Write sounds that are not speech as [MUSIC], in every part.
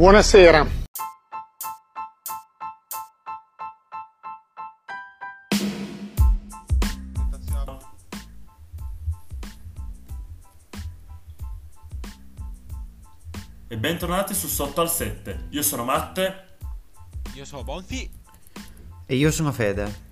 Buonasera. E bentornati su Sotto al 7. Io sono Matte. Io sono Bonfi. E io sono Fede.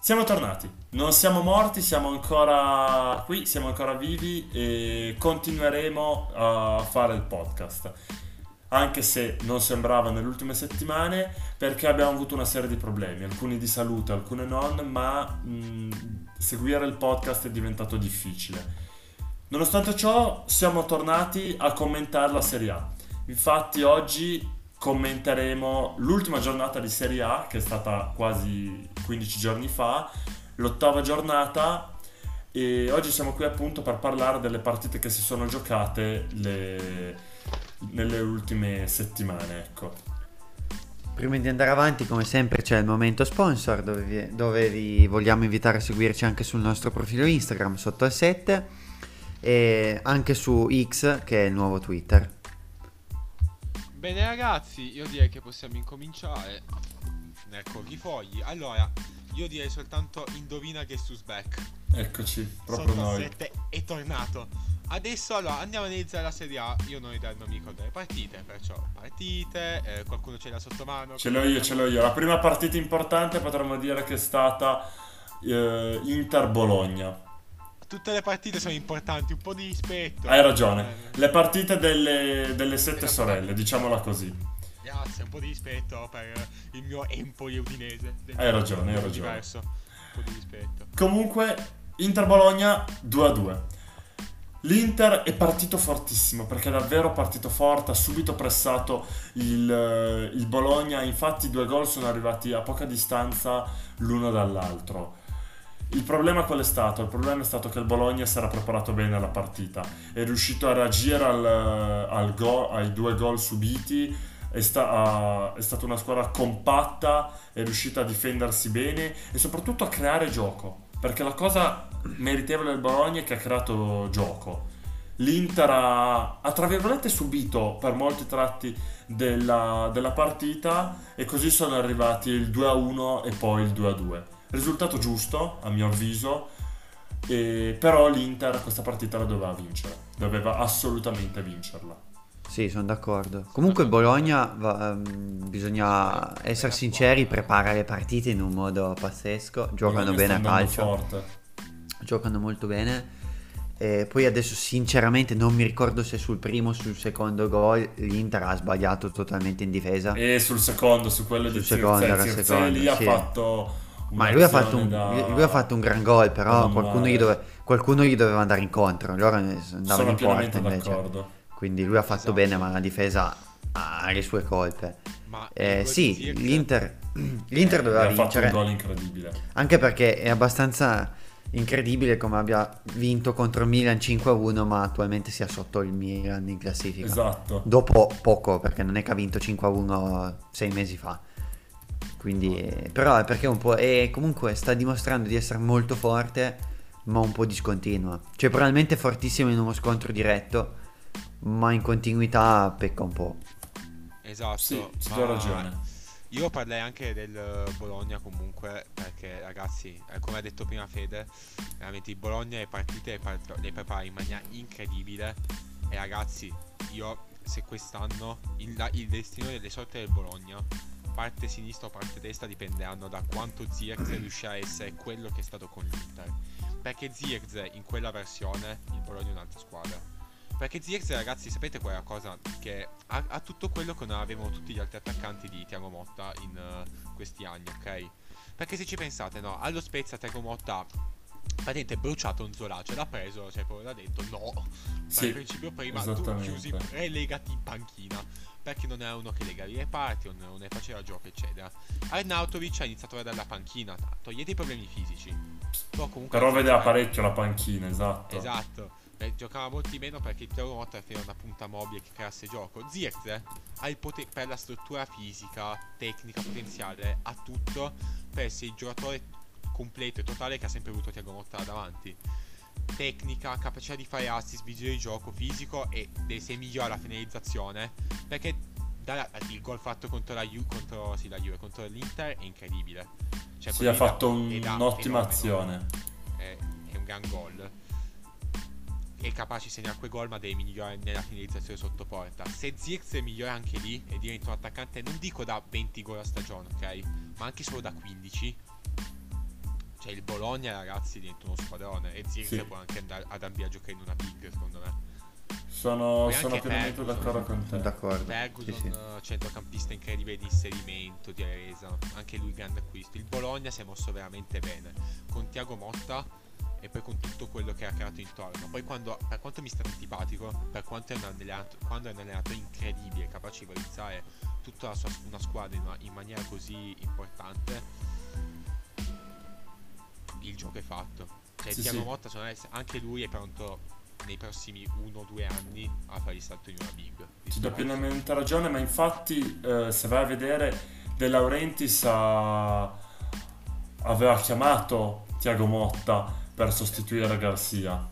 Siamo tornati. Non siamo morti, siamo ancora qui, siamo ancora vivi e continueremo a fare il podcast. Anche se non sembrava nelle ultime settimane, perché abbiamo avuto una serie di problemi, alcuni di salute, alcuni non, ma mh, seguire il podcast è diventato difficile. Nonostante ciò, siamo tornati a commentare la Serie A. Infatti, oggi commenteremo l'ultima giornata di Serie A, che è stata quasi 15 giorni fa, l'ottava giornata. E oggi siamo qui appunto per parlare delle partite che si sono giocate le... nelle ultime settimane. Ecco. Prima di andare avanti, come sempre, c'è il momento sponsor dove vi, dove vi vogliamo invitare a seguirci anche sul nostro profilo Instagram sotto al 7 e anche su X che è il nuovo Twitter. Bene ragazzi, io direi che possiamo incominciare. Ecco, i fogli. Allora, io direi soltanto indovina che su back. Eccoci, proprio Sotto noi. 7 è tornato. Adesso allora andiamo a analizzare la Serie A. Io non, ho idea- non mi ricordo le partite, perciò partite, eh, qualcuno ce l'ha sotto mano. Ce l'ho io, ce l'ho io. La prima partita importante potremmo dire che è stata eh, Inter-Bologna. Tutte le partite sono importanti, un po' di rispetto. Hai ragione. Eh, Le partite delle, delle sette sorelle, diciamola così. Grazie, un po' di rispetto per il mio Empoli udinese. Hai ragione, hai mio ragione. Diverso. Un po' di rispetto. Comunque, Inter-Bologna 2-2. L'Inter è partito fortissimo perché è davvero partito forte, ha subito pressato il, eh, il Bologna, infatti i due gol sono arrivati a poca distanza l'uno dall'altro. Il problema qual è stato? Il problema è stato che il Bologna si era preparato bene alla partita, è riuscito a reagire al, al go- ai due gol subiti, è, sta- ha- è stata una squadra compatta, è riuscita a difendersi bene e soprattutto a creare gioco, perché la cosa meritevole del Bologna che ha creato gioco. L'Inter ha, ha, tra virgolette subito per molti tratti della, della partita e così sono arrivati il 2-1 e poi il 2-2. Risultato giusto, a mio avviso, e- però l'Inter questa partita la doveva vincere, doveva assolutamente vincerla. Sì, sono d'accordo. Comunque il Bologna, va- ehm, bisogna essere sinceri, prepara le partite in un modo pazzesco, giocano Bologna bene a calcio, forte. Giocano molto bene. E poi adesso sinceramente non mi ricordo se sul primo o sul secondo gol l'Inter ha sbagliato totalmente in difesa. E sul secondo, su quello di Sul secondo, Zirze, era Zirze secondo, lì ha sì. fatto Ma lui ha, fatto un, da- lui ha fatto un gran gol, però qualcuno gli, dove- qualcuno gli doveva andare incontro. Allora ne- andavano in porta invece. d'accordo. Quindi lui ha fatto Esatto. bene, ma la difesa ha le sue colpe. Eh, sì, di Zirkzee- l'Inter, [CLEARS THROAT] l'Inter doveva ha fatto vincere. un gol incredibile. Anche perché è abbastanza incredibile come abbia vinto contro il Milan 5-1, ma attualmente sia sotto il Milan in classifica. Esatto. Dopo poco, perché non è che ha vinto 5-1 sei mesi fa. Quindi, però è perché un po'. E comunque sta dimostrando di essere molto forte, ma un po' discontinua. Cioè, probabilmente fortissimo in uno scontro diretto, ma in continuità pecca un po'. Esatto. Sì, ma ragione. Io parlerei anche del eh, Bologna comunque, perché ragazzi, eh, come ha detto prima Fede, veramente il Bologna le partite le, le prepara in maniera incredibile. E ragazzi, io se quest'anno il, il destino delle sorte del Bologna, parte sinistra o parte destra, dipenderanno da quanto Zirkzee riuscirà a essere quello che è stato con l'Inter. Perché Zirkzee in quella versione, il Bologna è un'altra squadra. Perché Zirkzee, ragazzi, sapete quella cosa che ha, ha tutto quello che non avevano tutti gli altri attaccanti di Tiago Motta in eh, questi anni, ok? Perché se ci pensate, no, allo Spezia Tiago Motta praticamente bruciato un Zola, ce l'ha preso, cioè poi l'ha detto no. Sì, in principio prima tu chiusi relegati in panchina. Perché non era uno che legava i reparti, non, non ne faceva gioco, eccetera. Arnautovic ha iniziato a dalla panchina, togliete i problemi fisici. Però comunque Però vedeva parecchio la panchina, esatto. Esatto. Eh, giocava molti meno perché il Motta era una punta mobile che creasse gioco. Zirkzee ha il potere per la struttura fisica, tecnica, potenziale, ha tutto per essere il giocatore completo e totale che ha sempre avuto Tiago Motta davanti. Tecnica, capacità di fare assist, vigile di gioco, fisico e de- se migliora la finalizzazione. Perché da- il gol fatto contro la Juve, contro, sì, la Juve, contro l'Inter è incredibile. Cioè, Sì, ha fatto un'ottima azione. È, è un gran gol. È capace di segnare quei gol, ma deve migliorare nella finalizzazione sotto porta. Se Zirkzee migliora anche lì e diventa un attaccante, non dico da 20 gol a stagione, ok? Ma anche solo da 15. Cioè, il Bologna, ragazzi, diventa uno squadrone. E Zirkzee Sì. può anche andare ad ambire a giocare in una big, secondo me. Sono, sono pienamente d'accordo con te. D'accordo. Ferguson, Sì, sì. centrocampista incredibile di inserimento, di resa, anche lui grande acquisto. Il Bologna si è mosso veramente bene con Tiago Motta e poi con tutto quello che ha creato intorno. Poi quando, per quanto mi sta antipatico, per quanto è un allenatore, quando è un allenatore incredibile, capace di realizzare tutta la sua, una squadra in, una- in maniera così importante, il gioco è fatto. Cioè Sì, Tiago sì. Motta secondo me, anche lui è pronto nei prossimi 1-2 anni a fare il salto in una big. Ti do pienamente ragione, ma infatti eh, se vai a vedere De Laurentiis ha- aveva chiamato Tiago Motta per sostituire Garcia.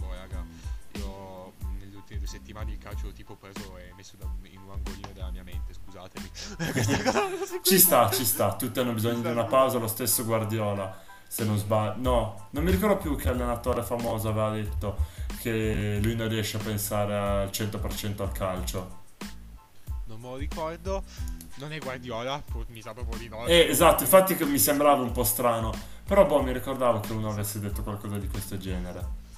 Boh, raga, io nelle ultime due settimane il calcio l'ho tipo preso e messo da in un angolino della mia mente, scusatemi. [LAUGHS] Ci sta, ci sta, tutti hanno bisogno di una pausa, lo stesso Guardiola, se non sbaglio. No, non mi ricordo più che allenatore famoso aveva detto che lui non riesce a pensare al 100% al calcio. Non me lo ricordo. Non è Guardiola, mi sa proprio di no. Eh, esatto, infatti mi sembrava un po' strano, però boh, mi ricordavo che uno avesse detto qualcosa di questo genere.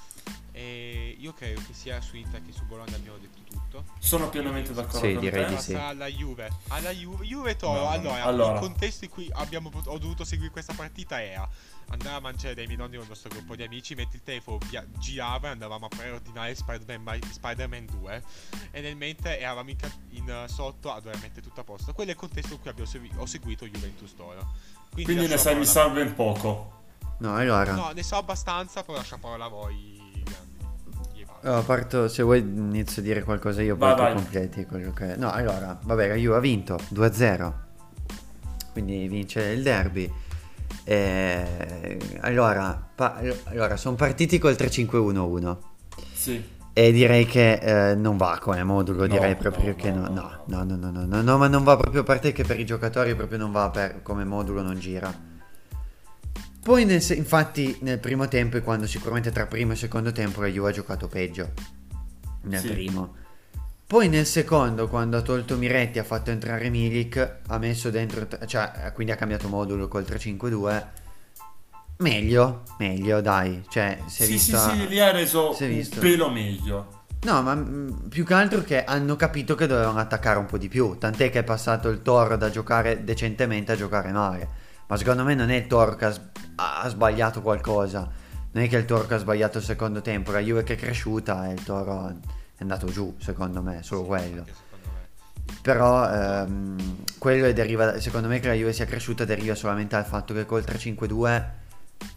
E io credo che sia su Inter che su Bologna abbiamo detto tutto. Sono pienamente d'accordo Sì, con direi te. di sì. alla Juve. Alla Juve, Juve Toro. No, allora, allora. il contesto in cui abbiamo pot- ho dovuto seguire questa partita era andare a mangiare dai miei nonni con il nostro gruppo di amici, mentre il telefono via- girava e andavamo a preordinare Spider-Man, by- Spider-Man 2 e nel mentre eravamo in, ca- in, eh, sotto a dover mettere tutto a posto. Quello è il contesto in cui abbiamo segui- ho seguito Juventus Toro. Quindi ne lascio sai mi parola- sa ben poco. No, allora. No, ne so abbastanza, però lascio la parola a voi. Eh, Parto, se vuoi inizio a dire qualcosa io, vai, poi completi quello che... No, allora, vabbè, la Juve ha vinto 2-0, quindi vince il derby. E... Allora, pa... allora sono partiti col 3-5-1-1. Sì. E direi che eh, non va come modulo, no, direi proprio no, che no no no, no. no, no, no, no, ma non va proprio a parte che per i giocatori proprio non va per... come modulo, non gira. Poi nel infatti nel primo tempo è quando sicuramente tra primo e secondo tempo la Juve ha giocato peggio. Nel Sì. primo. Poi nel secondo, quando ha tolto Miretti, ha fatto entrare Milik, ha messo dentro, cioè, quindi ha cambiato modulo col 3-5-2. Meglio, meglio, dai. Cioè, si è Sì, vista... sì, sì, li ha reso un visto. pelo meglio. No, ma mm, più che altro che hanno capito che dovevano attaccare un po' di più. Tant'è che è passato il Toro da giocare decentemente a giocare male. Ma secondo me non è il Toro che ha, ha sbagliato qualcosa. Non è che il Toro che ha sbagliato il secondo tempo. La Juve che è cresciuta e il Toro è andato giù, secondo me, solo Sì, quello. me. Però ehm, quello deriva, secondo me che la Juve sia cresciuta deriva solamente dal fatto che col 3-5-2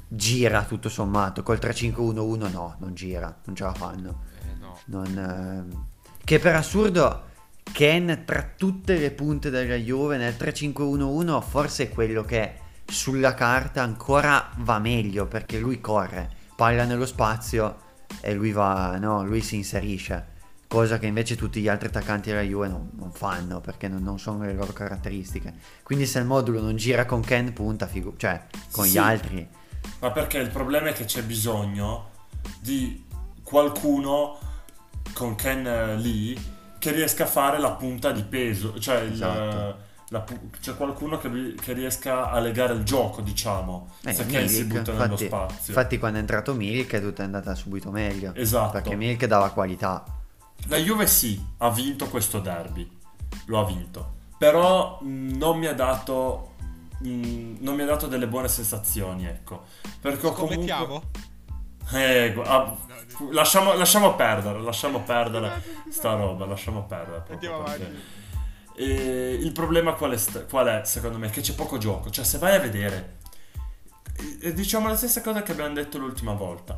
gira tutto sommato. Col 3-5-1-1 no, non gira, non ce la fanno. Eh, no. Non, ehm, che per assurdo Ken tra tutte le punte della Juve nel 3-5-1-1 forse è quello che sulla carta ancora va meglio perché lui corre, palla nello spazio e lui va, no, lui si inserisce. Cosa che invece tutti gli altri attaccanti della Juve non, non fanno perché non, non sono le loro caratteristiche. Quindi se il modulo non gira con Ken punta, figu- cioè con Sì. gli altri. Ma perché il problema è che c'è bisogno di qualcuno con Ken eh, Lee che riesca a fare la punta di peso, cioè il, Esatto. la pu- c'è qualcuno che, che riesca a legare il gioco, diciamo, Eh, se Ken si Milik, butta nello infatti, spazio. infatti quando è entrato Milik è tutta andata subito meglio. Esatto. Perché Milik dava qualità. La Juve sì, ha vinto questo derby, lo ha vinto, però non mi ha dato mh, non mi ha dato delle buone sensazioni, ecco. Perché ho comunque? Eh, ah, lasciamo, lasciamo perdere, lasciamo perdere [LAUGHS] sta roba, lasciamo perdere. proprio Andiamo perché- avanti. E il problema qual è, qual è, secondo me? Che c'è poco gioco. Cioè, se vai a vedere, diciamo la stessa cosa che abbiamo detto l'ultima volta.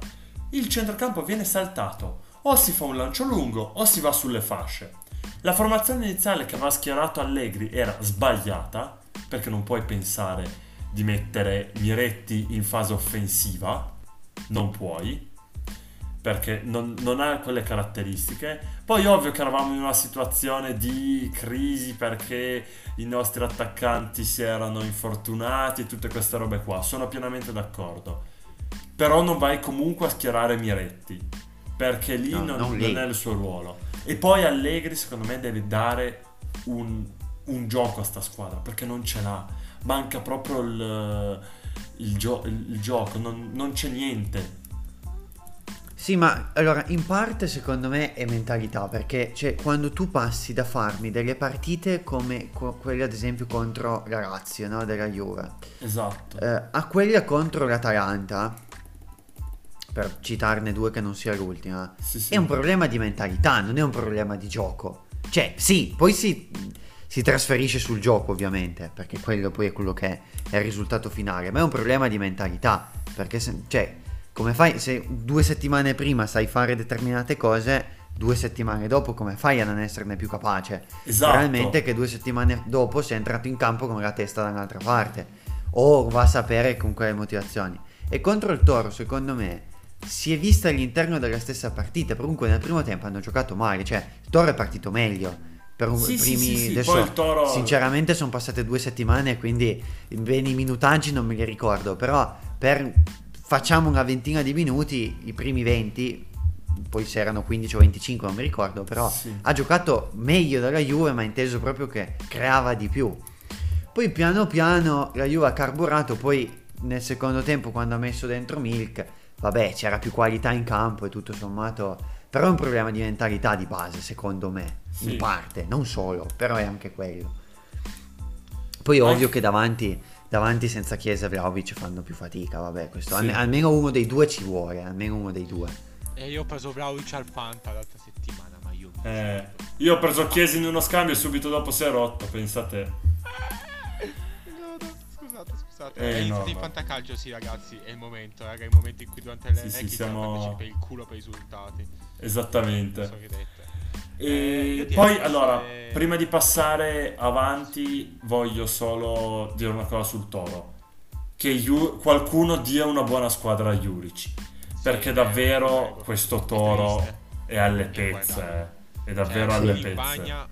Il centrocampo viene saltato. O si fa un lancio lungo o si va sulle fasce. La formazione iniziale che aveva schierato Allegri era sbagliata, perché non puoi pensare di mettere Miretti in fase offensiva. Non puoi. perché non, non ha quelle caratteristiche. Poi ovvio che eravamo in una situazione di crisi perché i nostri attaccanti si erano infortunati e tutte queste robe qua, sono pienamente d'accordo. Però non vai comunque a schierare Miretti, perché lì, No, non, non non è il suo ruolo. E poi Allegri secondo me deve dare un, un gioco a sta squadra, perché non ce l'ha. Manca proprio il, il gio- il- il gioco, non, non c'è niente. Sì, ma allora in parte secondo me è mentalità, perché cioè, quando tu passi da farmi delle partite come co- quelle ad esempio contro la Lazio, no? della Juve, Esatto. eh, a quella contro l'Atalanta, per citarne due che non sia l'ultima, Sì, sì. è un problema di mentalità, non è un problema di gioco. Cioè, sì, poi si, si trasferisce sul gioco ovviamente, perché quello poi è quello che è il risultato finale, ma è un problema di mentalità, perché se, cioè, come fai, se due settimane prima sai fare determinate cose, due settimane dopo come fai a non esserne più capace? Esatto. Probabilmente che due settimane dopo sei entrato in campo con la testa da un'altra parte, o va a sapere con quelle motivazioni. E contro il Toro, secondo me, si è vista all'interno della stessa partita. Comunque nel primo tempo hanno giocato male, cioè il Toro è partito meglio. Per un, Sì, primi, sì, sì, adesso, il Toro- sinceramente sono passate due settimane, quindi bene i minutaggi non me li ricordo, però per facciamo una ventina di minuti, i primi 20, poi se erano 15 o 25 non mi ricordo, però Sì. ha giocato meglio della Juve, ma inteso proprio che creava di più. Poi piano piano la Juve ha carburato, poi nel secondo tempo quando ha messo dentro Milk, vabbè c'era più qualità in campo e tutto sommato, però è un problema di mentalità di base secondo me, Sì. in parte, non solo, però è anche quello. Poi ovvio che davanti, davanti senza Chiesa e Vlaovic fanno più fatica, vabbè, questo, Sì. alme- almeno uno dei due ci vuole, almeno uno dei due. E io ho preso Vlaovic al Fanta l'altra settimana, ma io... Eh, io ho preso Chiesa in uno scambio e subito dopo si è rotto, pensate. No, no, scusate, scusate. Eh, Eh, in, no, no. fantacalcio sì ragazzi, è il momento, raga, è il momento in cui durante le Sì, sì, siamo- per il culo per i risultati. Esattamente. Sorridete. Eh, E direi poi allora, se- prima di passare avanti, voglio solo dire una cosa sul Toro. Che Ju- qualcuno dia una buona squadra a Juric. Perché Sì, davvero prego. questo Toro è alle pezze. guardare. È davvero Cioè, alle pezze. Bagna,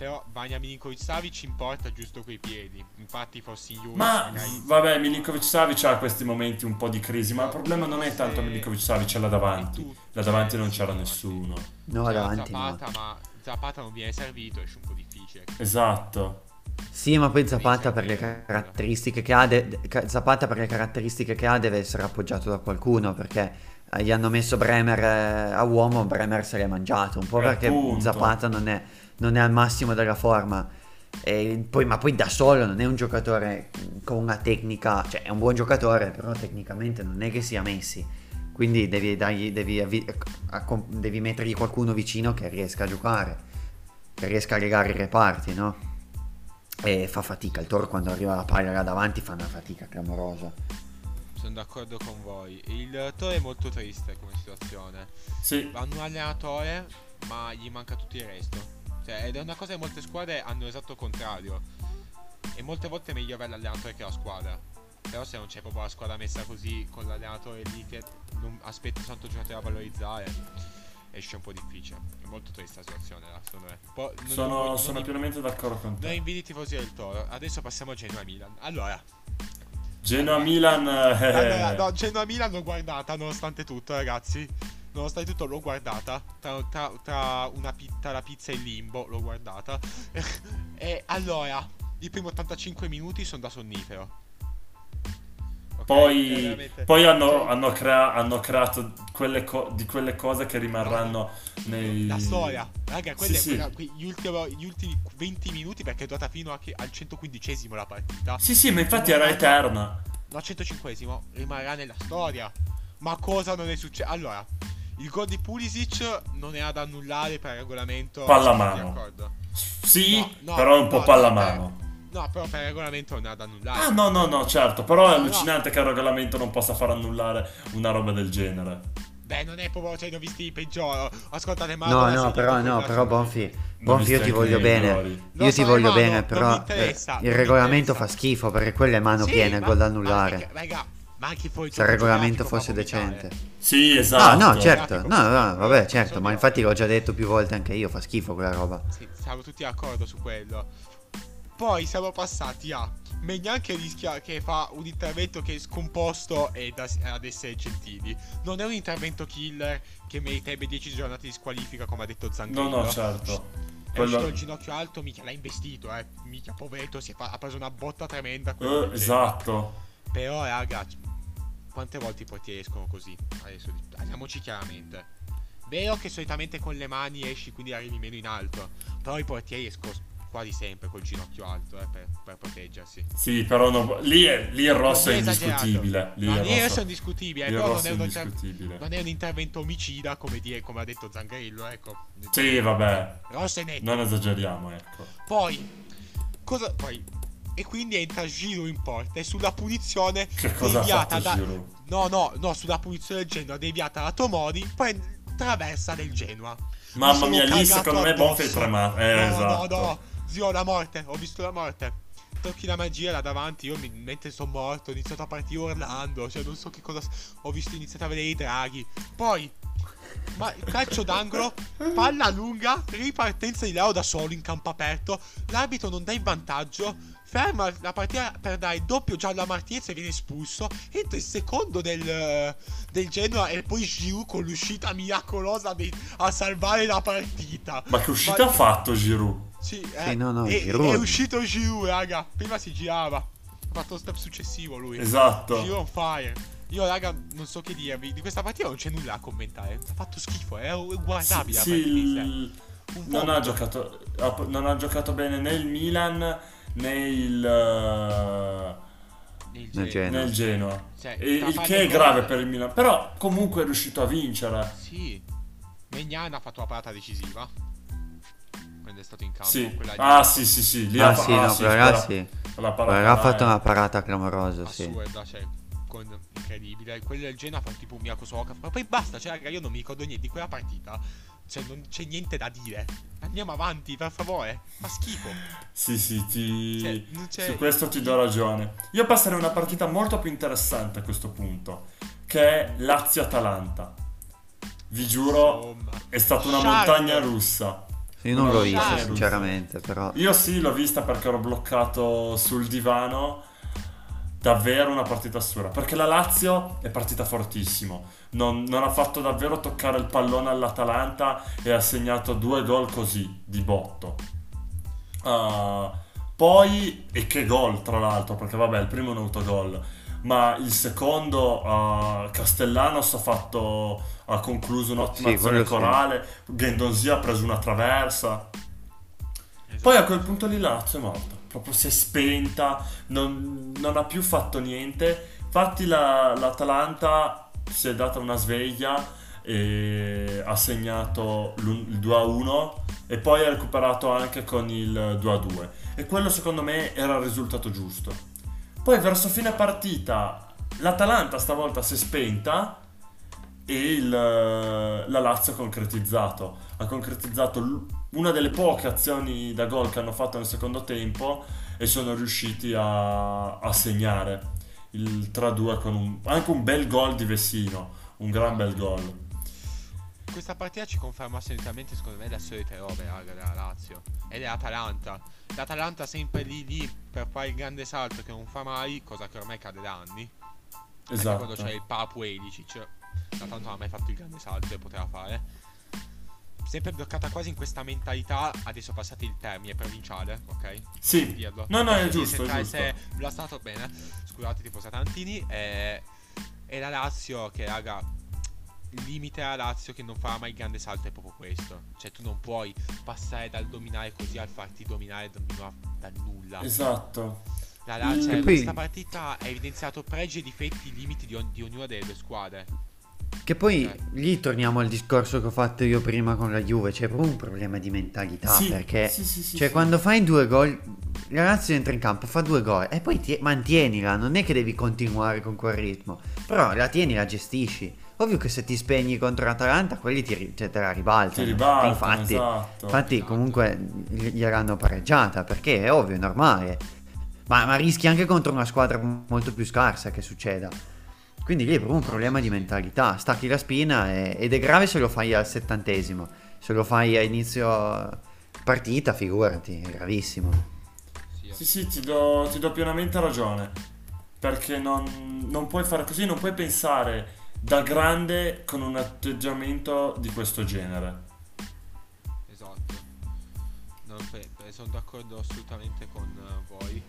però Bagna Milinkovic Savic importa giusto coi piedi. Infatti fossi Juric Ma magari- vabbè, Milinkovic Savic ha questi momenti un po' di crisi, ma il problema non è tanto Se- Milinkovic Savic, è là davanti. Là davanti non c'era nessuno. No, C'era davanti no. Zapata, ma Zapata non viene servito, esce un po' difficile. Esatto. Sì, ma poi Zapata per le caratteristiche che ha, de- Zapata per le caratteristiche che ha deve essere appoggiato da qualcuno perché gli hanno messo Bremer eh, a uomo, Bremer se l'è mangiato, un po' Eh, perché appunto. Zapata non è, non è al massimo della forma. E poi- ma poi da solo non è un giocatore con una tecnica, cioè è un buon giocatore, però tecnicamente non è che sia Messi. Quindi devi, dargli, devi, avvi- devi mettergli qualcuno vicino che riesca a giocare, che riesca a legare i reparti, no? E fa fatica, il Toro quando arriva la palla là davanti fa una fatica clamorosa. Sono d'accordo con voi. Il Toro è molto triste come situazione. Sì, Hanno un allenatore, ma gli manca tutto il resto. Cioè, ed è una cosa che molte squadre hanno esatto il contrario. E molte volte è meglio avere l'allenatore che la squadra. Però se non c'è proprio la squadra messa così, con l'allenatore lì che non aspetta tanto giocatori da valorizzare, esce un po' difficile. È molto triste la situazione, là, secondo me. Poi, non- sono, non- sono non- pienamente d'accordo con Non te. invidi i tifosi del Toro. Adesso passiamo a Genoa Milan. Allora, Genoa-Milan... eh, allora no, Genoa Milan l'ho guardata nonostante tutto, ragazzi. Nonostante tutto l'ho guardata. Tra, tra- tra una tra la pizza e il limbo l'ho guardata. [LAUGHS] e allora, i primi 85 minuti sono da sonnifero. Poi, veramente- poi hanno, cioè, hanno crea- hanno creato quelle co- di quelle cose che rimarranno nei... La storia, raga, Sì, sì. quella- que- gli, ultimi, gli ultimi 20 minuti perché è durata fino che- al 115esimo la partita. Sì, sì, ma infatti era eterna. No, al 105esimo rimarrà nella storia. Ma cosa non è successo? Allora, il gol di Pulisic non è ad annullare per regolamento. Pallamano. Sì, No, no, però è un po' no, pallamano. No, però per regolamento non è ad annullare. Ah, no, no, no, certo. Però è No, no. allucinante che il regolamento non possa far annullare una roba del genere. Beh, non è proprio, cioè, ne ho visti i peggiori. Ascoltate, ma. No, no, però no, quella però Bonfi, Bonfi io ti voglio bene. Io so, ti voglio Emanuele, bene, non però eh, il regolamento fa schifo perché quello è mano Sì, piena ma- gol da ma annullare. perché- Raga, Ma anche fuori Se il regolamento fosse decente. Sì, No, esatto. no, certo. Grafico. No, no, vabbè, certo. Ma infatti l'ho già detto più volte anche io. Fa schifo quella roba. Sì, siamo tutti d'accordo su quello. Poi siamo passati a Megnan che rischia che fa un intervento che è scomposto e da- ad essere gentili. Non è un intervento killer che meriterebbe 10 giornate di squalifica come ha detto No, Zangrillo. no, certo. È Quello- uscito il ginocchio alto, mica l'ha investito, eh. Mica poveretto, si è fa- ha preso una botta tremenda. del esatto. Però, raga, quante volte i portieri escono così? Adesso parliamoci chiaramente. Vero che solitamente con le mani esci, quindi arrivi meno in alto. Però i portieri escono quasi sempre col ginocchio alto, eh, per, per proteggersi. Sì, però non- lì, è- lì il rosso è indiscutibile. Lì No, il rosso è indiscutibile, però non è, indiscutibile. non è un intervento omicida, come, dire, come ha detto Zangrillo, ecco. Sì, vabbè. Rosso è netto. Non esageriamo, ecco. Poi, cosa, poi, e quindi entra Giro in porta e sulla punizione Che cosa ha deviata fatto da, Giroud? No, no, no, sulla punizione del Genoa deviata da Tomori, poi traversa del Genoa. Mamma mia, lì secondo me addosso. Bonfi è tremato. Eh, no, esatto. no, no, zio, la morte, ho visto la morte. Tocchi la magia là davanti, io mi, mentre sono morto ho iniziato a partire urlando, cioè non so che cosa... Ho visto, iniziato a vedere i draghi. Poi, ma calcio d'angolo, palla lunga, ripartenza di Leo da solo in campo aperto, l'arbitro non dà il vantaggio, ferma la partita per dare il doppio giallo a Martinez e viene espulso, entra il secondo del, del Genoa e poi Giroud con l'uscita miracolosa di- a salvare la partita. Ma che uscita ha fatto Giroud? Sì, Sì, eh, no, no, è, è uscito Giroud, raga. Prima si girava. Ha fatto lo step successivo lui. Esatto. Giroud on fire. Io, raga, non so che dirvi. Di questa partita non c'è nulla a commentare. Ha fatto schifo, è guardabile Sì, Un non, ha giocato, non ha giocato bene né il Milan né il, eh, Nel Nel. Genoa. né il Genoa. Cioè, E- il che è grave per il Milan. Però comunque è riuscito a vincere. Sì. Megnan ha fatto la parata decisiva. Quando è stato in campo. Sì. Ah, sì, sì, sì. Lì Ah, ha fa- sì, ah, no, sì, quella quella- sì. quella ha fatto è- una parata clamorosa, sì. assurda, cioè, con incredibile. Quello del Genoa fa tipo un Okafor. Ma poi basta, cioè, raga, io non mi ricordo niente di quella partita. Cioè, non c'è niente da dire. Andiamo avanti, per favore. Fa schifo. Sì, sì, ti... Cioè, su questo ti do ragione. Io passerei una partita molto più interessante a questo punto, che è Lazio-Atalanta. Vi giuro, Insomma. è stata una Shark. montagna russa. Io non l'ho vista, sinceramente, però. Io sì, l'ho vista perché ero bloccato sul divano. Davvero una partita assurda. Perché la Lazio è partita fortissimo. Non, non ha fatto davvero toccare il pallone all'Atalanta e ha segnato due gol così, di botto. Ah, poi, e che gol tra l'altro, perché vabbè, il primo è un autogol. Ma il secondo, ah, Castellanos ha fatto, ha concluso un'ottima Sì, azione quello sì. corale. Gendonzi ha preso una traversa. Esatto. Poi a quel punto lì la Lazio è morta, proprio si è spenta, non, non ha più fatto niente. Infatti la- l'Atalanta si è data una sveglia e ha segnato il 2-1 e poi ha recuperato anche con il 2-2. E quello secondo me era il risultato giusto. Poi verso fine partita l'Atalanta stavolta si è spenta e il, la Lazio ha concretizzato. Ha concretizzato una delle poche azioni da gol che hanno fatto nel secondo tempo e sono riusciti a, a segnare il 3-2 con un- anche un bel gol di Vessino, un gran bel gol. Questa partita ci conferma assolutamente, secondo me, le solite robe, raga, della Lazio. Ed è l'Atalanta. L'Atalanta sempre lì lì per fare il grande salto che non fa mai, cosa che ormai cade da anni. Anche Esatto. quando c'è il Papu Elicic. L'Atalanta non ha mai fatto il grande salto e poteva fare. Sempre bloccata quasi in questa mentalità, adesso passate il termine provinciale, ok? Sì. dirlo. No, no, è Sì, giusto, se- è giusto. Se blastato bene, scusate tipo Satantini. E, e la Lazio che raga, il limite alla Lazio che non farà mai il grande salto è proprio questo. Cioè tu non puoi passare dal dominare così al farti dominare da, da nulla. Esatto. La Lazio, E cioè, poi- questa partita ha evidenziato pregi e difetti, i limiti di, ogn- di ognuna delle due squadre. Che poi Ok. lì torniamo al discorso che ho fatto io prima con la Juve, c'è proprio un problema di mentalità Sì, perché sì, sì, cioè quando fai due gol, la Lazio entra in campo, fa due gol e poi ti- mantienila, non è che devi continuare con quel ritmo, però la tieni, la gestisci. Ovvio che se ti spegni contro l'Atalanta, quelli ti, ri- cioè, te la ribaltano. Ti ribaltano, infatti, esatto. infatti Esatto. comunque gli- gliel'hanno pareggiata perché è ovvio, è normale. Ma, ma rischi anche contro una squadra molto più scarsa che succeda. Quindi lì è proprio un problema di mentalità. Stacchi la spina e- ed è grave se lo fai al settantesimo. Se lo fai a inizio partita, figurati, è gravissimo. Sì, Sì, ti do, ti do pienamente ragione. Perché non, non puoi fare così, non puoi pensare da grande con un atteggiamento di questo genere. Esatto. Non pe- sono d'accordo assolutamente con eh, voi.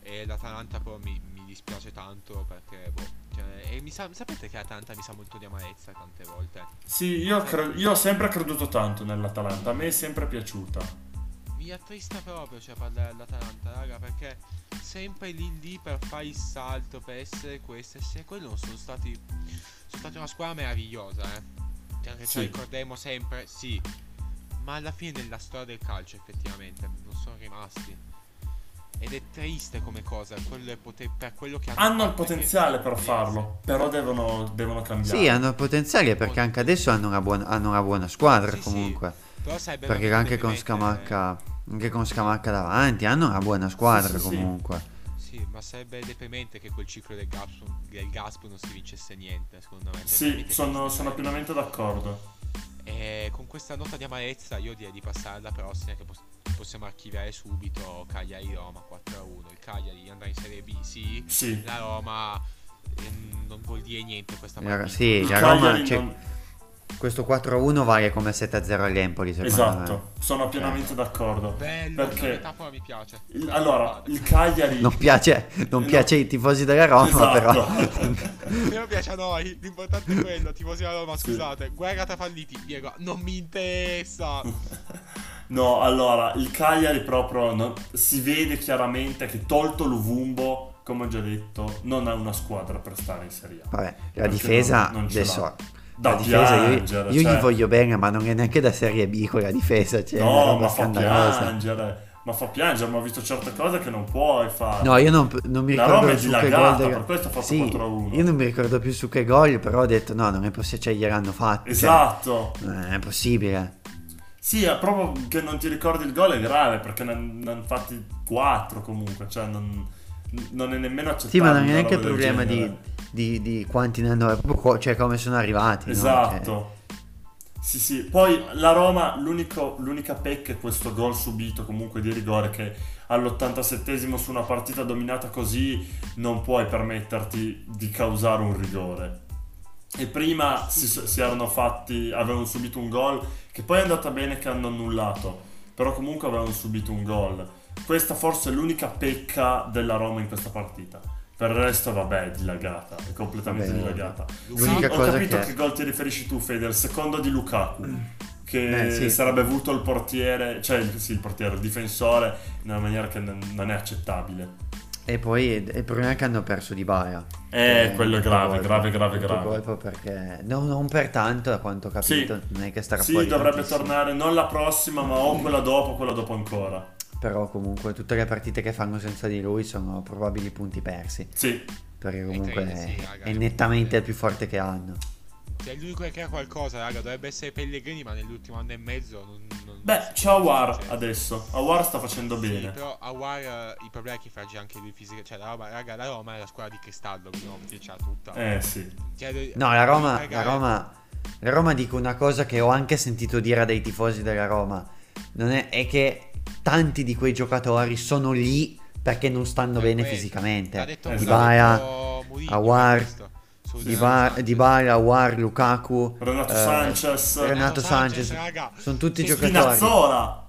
E l'Atalanta però mi dispiace tanto perché, boh, cioè, e mi sa, sapete che l'Atalanta mi sa molto di amarezza tante volte. Sì, io, cre- io ho sempre creduto tanto nell'Atalanta, a me è sempre piaciuta. Mi attrista proprio, cioè, parlare dell'Atalanta, raga, perché sempre lì lì per fare il salto, per essere questo, essere quello, non sono stati... Sono stati una squadra meravigliosa, eh. Cioè, Anche Sì. la ricorderemo sempre, sì. Ma alla fine della storia del calcio, effettivamente, non sono rimasti. Ed è triste come cosa, quello è poter- per quello che hanno Hanno il potenziale per Sì, farlo, però devono, devono cambiare. Sì, hanno il potenziale perché anche adesso hanno una buona, hanno una buona squadra Sì, sì. comunque. Però sarebbe Perché anche con Scamacca, anche con Scamacca davanti hanno una buona squadra Sì, sì, sì. comunque. Sì, ma sarebbe deprimente che quel ciclo del Gazprom, del Gazprom non si vincesse niente, secondo me. Sì, sono, sono pienamente d'accordo. E con questa nota di amarezza io direi di passare alla prossima che pos- possiamo archiviare subito Cagliari-Roma 4-1. Il Cagliari andrà in Serie B, sì. Sì. La Roma ehm, non vuol dire niente questa La- partita. sì, la Roma, cioè, non- questo 4-1 vale come 7-0 all'Empoli secondo me. Esatto, sono pienamente d'accordo. Bello, la Perché metafora mi piace. il- allora, il Cagliari Non piace, non No. piace ai tifosi della Roma Esatto. però. Però piace a noi, l'importante è quello, tifosi della Roma, Sì. scusate. Guerra tra falliti, Diego, non mi interessa. [LAUGHS] No, allora, il Cagliari proprio non- si vede chiaramente che tolto Luvumbo, come ho già detto, non ha una squadra per stare in Serie A. Vabbè, la difesa non- non ce adesso la difesa io, piangere, io cioè. gli voglio bene, ma non è neanche da Serie B quella difesa, cioè No, ma fa piangere. Ma fa piangere, ma ho visto certe cose che non puoi fare. No, io non, non mi ricordo è su che dilagata, gol. per questo ha fatto sì, 4-1. Io non mi ricordo più su che gol, però ho detto no, non è possibile, cioè gliel'hanno fatto. Esatto. Cioè, non è possibile. Sì, è proprio che non ti ricordi il gol è grave perché ne hanno fatti 4 comunque, cioè non, non è nemmeno accettabile. Sì, ma non è neanche il problema di. Di- di quanti ne hanno, proprio cioè come sono arrivati. no? Esatto. Sì, sì. Poi la Roma, l'unica pecca è questo gol subito comunque di rigore che all'87esimo su una partita dominata così non puoi permetterti di causare un rigore. E prima si, si erano fatti, avevano subito un gol che poi è andata bene che hanno annullato, però comunque avevano subito un gol. Questa forse è l'unica pecca della Roma in questa partita. Per il resto, vabbè, è dilagata, è completamente Vabbè, dilagata. L'unica Sì, ho cosa capito che- che gol ti riferisci tu, Fede, il secondo di Lukaku. Che Eh, sì. sarebbe avuto il portiere, cioè sì, il portiere, il difensore, in una maniera che non, è accettabile. E poi il problema è che hanno perso di Baia. Eh, quello è grave, grave, grave, grave. Colpo perché no, non per tanto, da quanto ho capito, non è che starà Sì, dovrebbe tantissimo. tornare non la prossima, ma o quella dopo, quella dopo ancora. Però comunque tutte le partite che fanno senza di lui sono probabili punti persi. Sì, Perché comunque credo, sì, è, raga, è nettamente il più forte che hanno. Cioè, è l'unico che crea qualcosa, raga. Dovrebbe essere Pellegrini, ma nell'ultimo anno e mezzo non. non beh, c'è Awar adesso. Awar sta facendo Sì, bene. però Awar eh, il problema è che fragge anche lui fisica. Cioè, la Roma, raga, la Roma è la squadra di cristallo, quindi non dircela tutta. Eh, sì. Cioè, de- No, la Roma, la Roma, la Roma dico una cosa che ho anche sentito dire dai tifosi della Roma. Non è, è che tanti di quei giocatori sono lì perché non stanno per bene questo. fisicamente. L'ha detto, Dybala, Sanchez. Dybala, Awar, Lukaku, Renato eh, Sanchez, Renato Sanchez, raga. sono tutti Su giocatori. Spinazzola.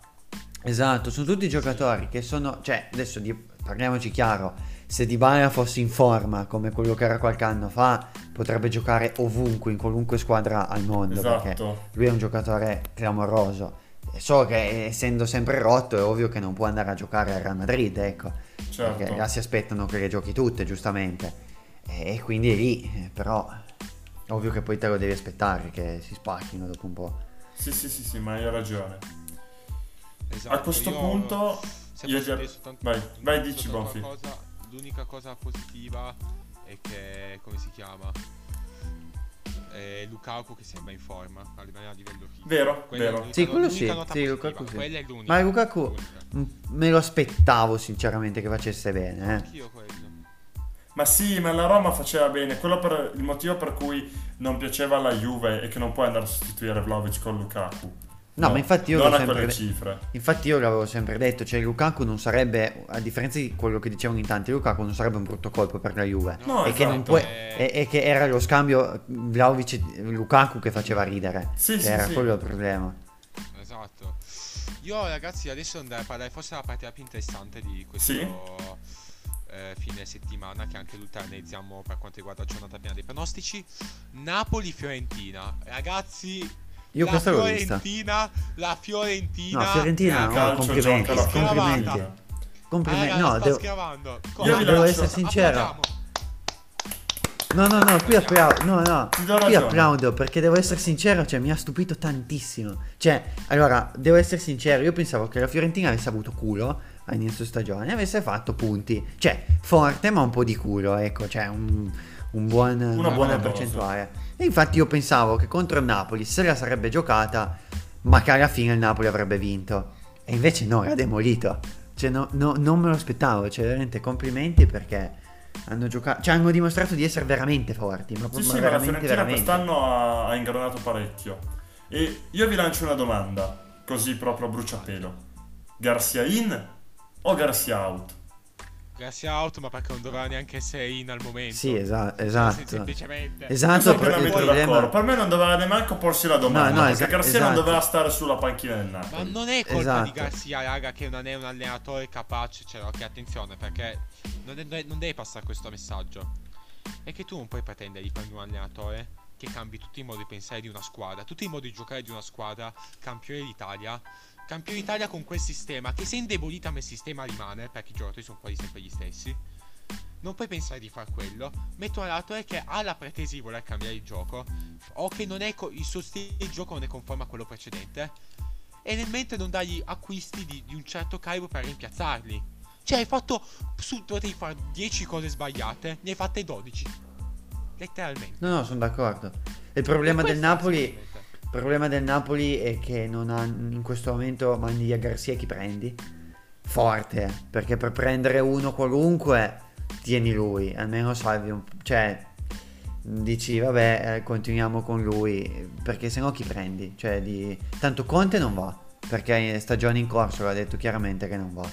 Esatto, sono tutti giocatori che sono, cioè, adesso di- parliamoci chiaro, se Dybala fosse in forma come quello che era qualche anno fa, potrebbe giocare ovunque, in qualunque squadra al mondo, perché Esatto. lui è un giocatore clamoroso. So che essendo sempre rotto è ovvio che non può andare a giocare al Real Madrid, ecco, Certo. perché là si aspettano che le giochi tutte, giustamente. E quindi è lì, eh, però è ovvio che poi te lo devi aspettare che si spacchino dopo un po'. Sì, sì, sì, sì, ma hai ragione. Esatto, A questo io- punto io già- soltanto- vai, vai, dici, Bonfi. cosa- l'unica cosa positiva è che, come si chiama? È Lukaku che sembra in forma, a livello a livello fisico. Vero, Quella vero. l'unica- Sì, quello sì, sì, Lukaku sì. Quella è l'unica. Ma Lukaku l'unica. Me lo aspettavo sinceramente che facesse bene. Eh. Anch'io quello. Ma sì, ma la Roma faceva bene. Quello per, il motivo per cui non piaceva alla Juve è che non puoi andare a sostituire Vlaovic con Lukaku. No, ma infatti io non a sempre quelle de- cifre. Infatti io l'avevo sempre detto, cioè Lukaku non sarebbe, a differenza di quello che dicevano in tanti, Lukaku non sarebbe un brutto colpo per la Juve. No, e, che non esatto. puoi- Eh. e, e che era lo scambio Vlaovic e Lukaku che faceva ridere. Sì, Che sì, era sì. quello il problema. Esatto. Io ragazzi adesso andrei a parlare forse della partita più interessante di questo Sì. eh, fine settimana che anche l'utilizzeremo per quanto riguarda la giornata piena dei pronostici. Napoli-Fiorentina. Ragazzi, Io la questa l'ho vista. Fiorentina, la Fiorentina No, Fiorentina, no, calcio complimenti, gioca complimenti. Complimenti. Raga, no, devo, vi devo essere sincero. No, no, no, qui applaudo, no, no, qui applaudo perché devo essere sincero, cioè mi ha stupito tantissimo. Cioè, allora, devo essere sincero, io pensavo che la Fiorentina avesse avuto culo a inizio stagione, avesse fatto punti. Cioè, forte ma un po' di culo, ecco, cioè un, un buon, una, buona buona percentuale. E infatti io pensavo che contro il Napoli se la sarebbe giocata, ma che alla fine il Napoli avrebbe vinto. E invece no, era demolito. Cioè, no- no- non me lo aspettavo, cioè veramente complimenti perché... Hanno giocato, cioè hanno dimostrato di essere veramente forti. Ma, Sì, ma sì, ma la veramente, Fiorentina veramente. quest'anno ha, ha ingranato parecchio. E io vi lancio una domanda, così proprio a bruciapelo. Garcia in o Garcia out? Grazie out, ma perché non doveva neanche essere in al momento. Sì, esa- esatto. Semplicemente. Esatto, però il problema... d'accordo. Per me non doveva nemmeno porsi la domanda. No, no, perché esa- Garcia non esatto. doveva stare sulla panchina del Ma Napoli. non è colpa Esatto. di Garcia, raga, che non è un allenatore capace. Cioè, ok, attenzione, perché non, è- non devi passare questo messaggio. È che tu non puoi pretendere di prendere un allenatore che cambi tutti i modi di pensare di una squadra, tutti i modi di giocare di una squadra, campione d'Italia. Campione d'Italia con quel sistema che se indebolita ma il sistema rimane, perché i giocatori sono quasi sempre gli stessi. Non puoi pensare di far quello. Metto un allenatore che ha la pretesa di voler cambiare il gioco. O che non è co- il suo stile di gioco non è conforme a quello precedente. E nel mentre non dagli acquisti di, di un certo calibro per rimpiazzarli. Cioè, hai fatto. Su, dovevi fare 10 cose sbagliate, ne hai fatte 12. Letteralmente. No, no, sono d'accordo. Il problema del Napoli... Il problema del Napoli è che non ha in questo momento mandi via Garcia chi prendi? Forte, perché per prendere uno qualunque tieni lui, almeno salvi un cioè dici vabbè eh, continuiamo con lui, perché sennò chi prendi? Cioè di tanto Conte non va, perché stagione in corso l'ha detto chiaramente che non va.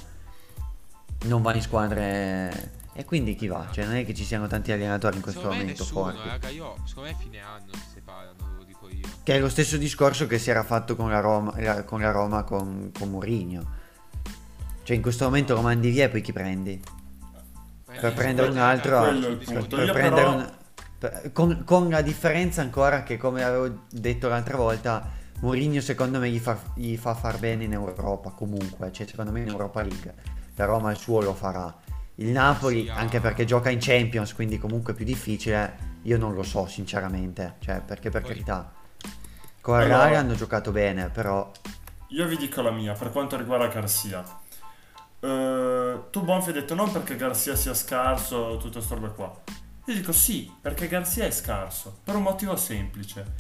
Non va in squadre e quindi chi va? Cioè non è che ci siano tanti allenatori in questo Secondo me momento nessuno, forti. raga. Io, secondo me, fine anno si separano. Che è lo stesso discorso che si era fatto con la Roma la- con, la Roma con, con Mourinho. Cioè in questo momento lo mandi via e poi chi prendi? Per prendere un altro... per- prendere un- per- con, con la differenza ancora che come avevo detto l'altra volta, Mourinho secondo me gli fa, gli fa far bene in Europa comunque, cioè secondo me in Europa League. La Roma il suo lo farà. Il Napoli, anche perché gioca in Champions, quindi comunque più difficile, io non lo so sinceramente, cioè perché per Poi- carità. Con Allora- Real hanno giocato bene, però Io vi dico la mia per quanto riguarda Garcia. Eh, tu Bonfi hai detto non perché Garcia sia scarso, tutte queste robe qua. Io dico sì, perché Garcia è scarso, per un motivo semplice.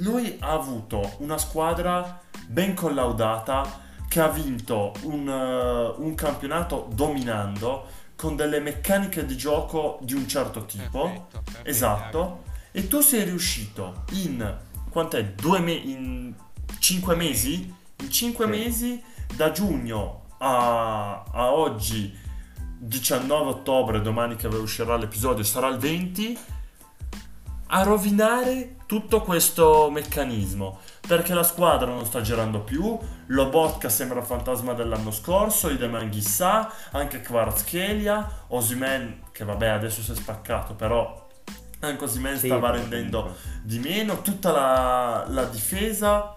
Lui ha avuto una squadra ben collaudata che ha vinto un, eh, un campionato dominando con delle meccaniche di gioco di un certo tipo. Perfetto, perfetto, Esatto. E tu sei riuscito in quant'è? Due me- in cinque mesi? In cinque Sì. mesi da giugno a, a oggi 19 ottobre, domani che uscirà l'episodio sarà il 20 a rovinare tutto questo meccanismo perché la squadra non sta girando più Lobotka sembra il fantasma dell'anno scorso Ideman Ghissà anche Kvaratskhelia Osimen che vabbè adesso si è staccato però anche Osimen Sì, stava rendendo di meno tutta la, la difesa.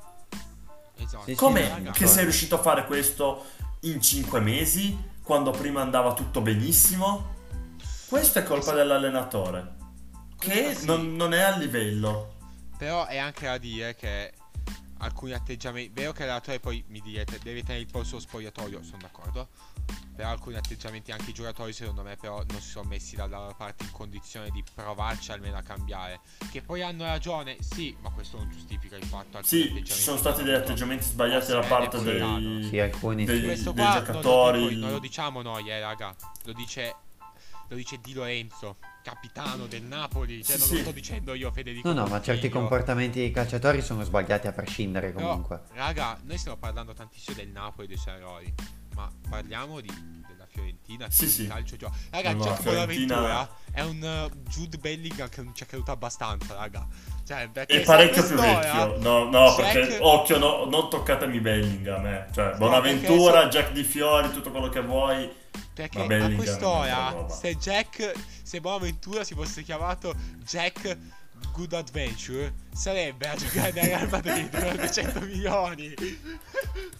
Esatto. Raga. che sei riuscito a fare questo in 5 mesi quando prima andava tutto benissimo? Questo è colpa dell'allenatore che non, non è a livello. Però è anche da dire che alcuni atteggiamenti. Vero che l'allenatore poi mi direte deve tenere il polso spogliatoio, sono d'accordo. Però alcuni atteggiamenti anche i giocatori secondo me però non si sono messi dalla loro parte in condizione di provarci almeno a cambiare. Che poi hanno ragione, sì, ma questo non giustifica il fatto. sì ci sono stati degli atteggiamenti sbagliati da parte dei, sì, alcuni dei- sì. dei qua non lo, giocatori dico- non lo diciamo noi, eh, raga. Lo dice lo dice Di Lorenzo, capitano del Napoli. Cioè, Sì, non sì. lo sto dicendo io, Federico. No, no, ma certi comportamenti dei calciatori sono sbagliati a prescindere Però, comunque. raga, noi stiamo parlando tantissimo del Napoli e dei suoi eroi. Ma parliamo di, della Fiorentina. Sì, sì. il calcio gioca. Raga, No, la Fiorentina- Bonaventura è un uh, Jude Bellingham che non ci è creduto abbastanza, raga. Cioè, È parecchio più vecchio. No, no, Jack- perché occhio, no, non toccatemi Bellingham, eh. Cioè, Bonaventura, Jack Di Fiori, tutto quello che vuoi. Perché Ma a quest'ora, se Jack, se Bonaventura si fosse chiamato Jack Good Adventure, sarebbe a giocare nel Real Madrid per 200 milioni.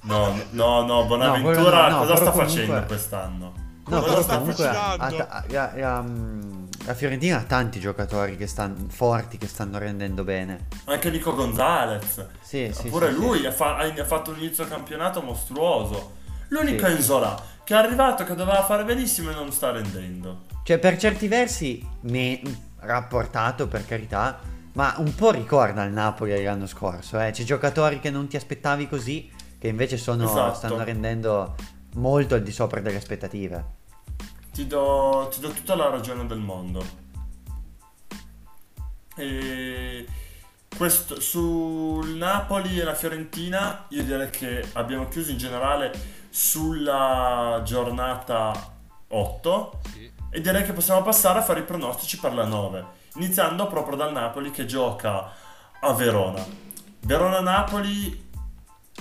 No, no, no, Bonaventura no, no, cosa sta comunque- facendo quest'anno? No, Cosa però sta comunque ha- ha- ha- mm, la Fiorentina ha tanti giocatori che stanno forti, che stanno rendendo bene. Anche Nico Gonzalez. Sì, sì, Pure sì, lui sì. Ha, fa- ha fatto un inizio campionato mostruoso. L'unico Sì. è Inzola, che è arrivato, che doveva fare benissimo e non sta rendendo. Cioè, per certi versi, me- rapportato per carità, ma un po' ricorda il Napoli dell'anno scorso. Eh. C'è giocatori che non ti aspettavi così, che invece sono- Esatto. stanno rendendo molto al di sopra delle aspettative. Ti do, ti do tutta la ragione del mondo. E questo, sul Napoli e la Fiorentina, io direi che abbiamo chiuso in generale sulla giornata 8 Sì. e direi che possiamo passare a fare i pronostici per la 9, iniziando proprio dal Napoli che gioca a Verona. Verona-Napoli,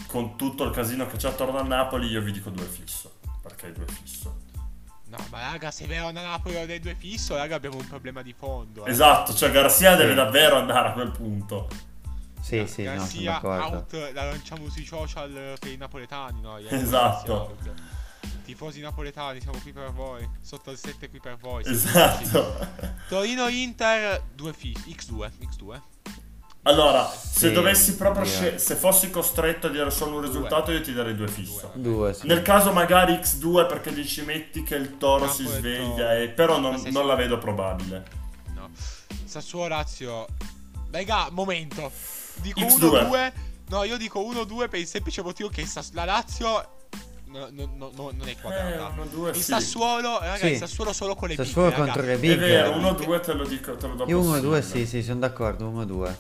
con tutto il casino che c'è attorno al Napoli, io vi dico due fisso. Perché due fisso? No, ma raga, se Verona Napoli o dei due fisso, raga, abbiamo un problema di fondo. Eh. Esatto, cioè Garcia deve davvero andare a quel punto. Sì, sì, no, sono d'accordo. out, la lanciamo sui social per i napoletani, no? Ieri Esatto. Tifosi napoletani, siamo qui per voi. Sotto il 7 qui per voi. Esatto. Torino-Inter 2 fi- X2, X2. Allora, se Sì, dovessi proprio scel- se fossi costretto a dire solo un risultato, io ti darei due fisso. Due, sì. Nel caso magari X2 perché dici metti che il Toro si Napoli e sveglia, Toro. e- però non, non la sicuro? vedo probabile. No. Sassuolo Lazio. Raga, momento. Dico X2. 1-2. No, io dico 1-2 per il semplice motivo che la Lazio no, no, no, no, non è Eh, quadrata. 1-2 il sì. Sassuolo, raga, Sì. il Sassuolo solo con le Sassuolo big, contro le È big. vero, 1-2 te lo dico, te lo do Io 1-2, possibile. sì, sì, sono d'accordo, 1-2.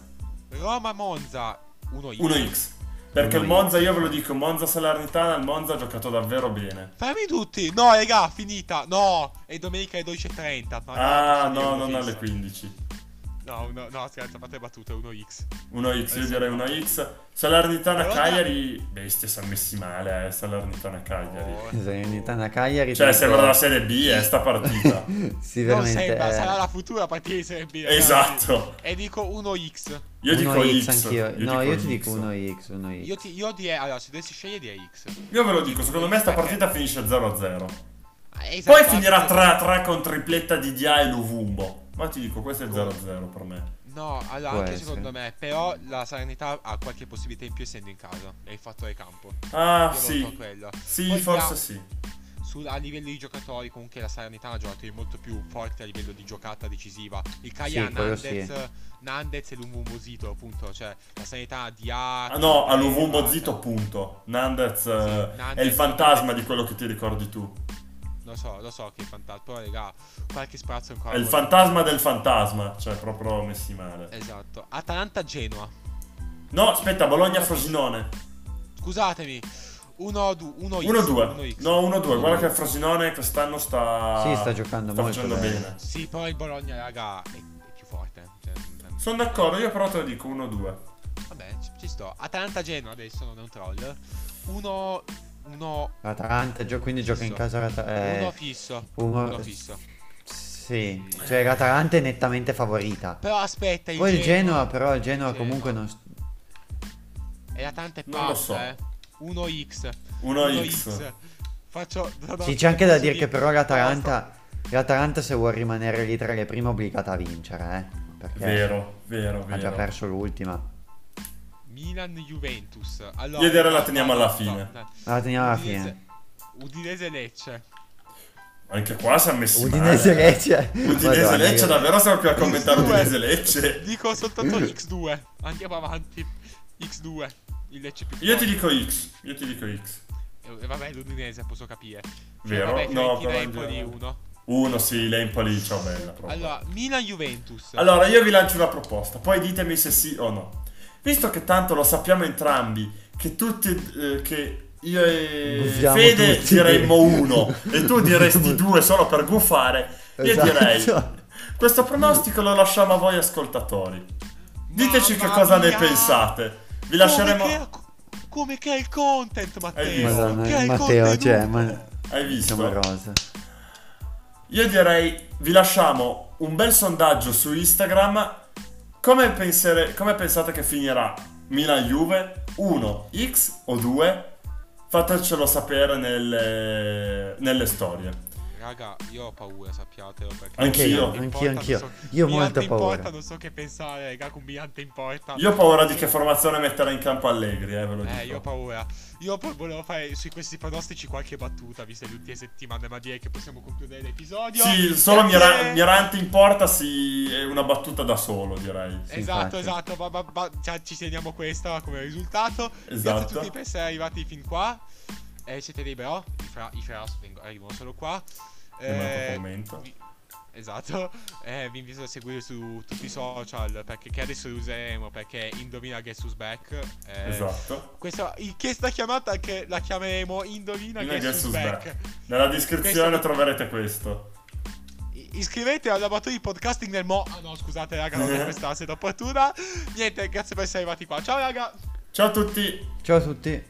Roma Monza 1x. 1x. Perché il 1x. Monza, io ve lo dico, Monza Salernitana, il Monza ha giocato davvero bene. Fammi tutti. No, raga, finita. No, è domenica alle 12:30. Ma Ah, no, non alle 15. No, uno- no, scherzo, fate battute 1x. 1x, io Eh, direi sì. 1x. Salernitana Cagliari, bestie, si sono messi male, eh, Salernitana Cagliari. Oh, Salernitana Cagliari. Cioè, sembra la Serie B, eh, sta partita. [LAUGHS] Sì, Non veramente. sembra, eh, sarà la futura partita di Serie B. ragazzi. esatto. E dico 1x. Io dico 1x X. anch'io. no, io ti X. dico 1x, 1x. Io, ti, io direi, allora, se dovessi scegliere direi x. Io ve lo dico, secondo me sta partita finisce 0-0. Ah, esatto, Poi finirà anche- 3-3 con tripletta di Dia e Luvumbo. Ma ti dico, questo è 0-0 per me. No, allora, Può anche essere. secondo me. Però la Salernità ha qualche possibilità in più essendo in casa. E il fattore campo. Ah, Io sì. Sì, Poi forse dia- sì. Su- a livello di giocatori, comunque la Salernità ha giocatori molto più forti a livello di giocata decisiva. Il Cagliari Sì, ha quello Nandez, Nandez e Lumumbosito, appunto. Cioè, la Salernità ha Dia. Ah no, a Candela, Luvumbo zitto, punto. Nandez eh, è Nandez- il fantasma di quello che ti ricordi tu. Lo so, lo so che è fantasma. Però, raga, qualche sprazzo ancora. È il fantasma del fantasma, cioè proprio messi male. Esatto. Atalanta-Genoa. No, aspetta, Bologna-Frosinone. Scusatemi. 1-2. 1-2. No, 1-2. Guarda che il Frosinone quest'anno sta... Sì, sta giocando molto facendo bene. bene. Sì, però il Bologna, raga, è, è più forte. Cioè, Sono d'accordo, io però te lo dico 1-2. vabbè, ci, ci sto. Atalanta-Genoa adesso non è un troll. 1 1 Atalanta, gio- quindi gioca in casa l'Ata- eh, uno fisso. uno- Uno fisso. Sì, cioè l'Atalanta è nettamente favorita. Però aspetta, il Poi il Genoa però il Genoa Genoa. comunque non... E l'Atalanta è Non lo pazza, so. eh. 1x. 1x. Faccio no, no, Sì, c'è anche da dire che però l'Atalanta... L'Atalanta se vuole rimanere lì tra le prime è obbligata a vincere, eh. Perché Vero, vero, ha già vero. perso l'ultima. Milan Juventus. Allora, Io direi la no, teniamo no, alla no, fine. no. La teniamo alla Udinese- fine. Udinese Lecce. Anche qua si è messi Udinese male. Lecce. Udinese Lecce, davvero siamo qui a commentare X2. Udinese Lecce. Dico soltanto X2. Andiamo avanti. X2. Il Lecce più Io ti dico X, io ti dico X. E vabbè, l'Udinese posso capire. Cioè, Vero? Vabbè, No, però Empoli generale. 1. Uno, sì, l'Empoli, ciao bella proprio. Allora, Milan-Juventus. Allora, io vi lancio una proposta, poi ditemi se sì o no. Visto che tanto lo sappiamo entrambi, che tutti, eh, che io e Guffiamo Fede tutti. diremmo uno [LAUGHS] e tu diresti due solo per guffare, io Esatto. direi, questo pronostico lo lasciamo a voi ascoltatori. Diteci che Mamma cosa ne mia! pensate. Vi lasceremo... Come che, come che è il content, Matteo? Hai visto? Madonna, Che è Matteo, cioè, ma... Hai visto? Siamo rosa. Io direi, vi lasciamo un bel sondaggio su Instagram. Come, pensere- come pensate che finirà Milan-Juve? 1, X o 2? Fatecelo sapere nelle, nelle storie. Raga, io ho paura, sappiatelo. Perché Anch'io. Anch'io, anch'io. so- Io ho molta in paura. porta, non so che pensare, raga, con Milan in porta. Io ho paura di che formazione metterà in campo Allegri, eh, ve lo dico. Eh, io ho paura. Io poi volevo fare su questi pronostici qualche battuta, viste le ultime settimane, ma direi che possiamo concludere l'episodio. Sì, solo Mira- Mirante in porta sì, è una battuta da solo, direi. Sì, Esatto, infatti. esatto, ma, ma- ma- già ci segniamo questa come risultato. Grazie Esatto. a tutti per essere arrivati fin qua. Eh, siete dei bro, i, fra- i Ferras vengo- arrivano solo qua. Eh, un commento. vi- Esatto, [LAUGHS] eh, vi invito a seguire su tutti i social perché che adesso li useremo perché Indovina Guess Who's Back. eh, Esatto. Questa, in questa chiamata che la chiameremo Indovina Guess Guess Who's Back. Back. Nella descrizione Questo- troverete questo. Iscrivetevi al laboratorio di podcasting del Mo. Ah no, scusate, raga, non è questa la sede opportuna. Niente, grazie per essere arrivati qua. Ciao, raga. Ciao a tutti! Ciao a tutti.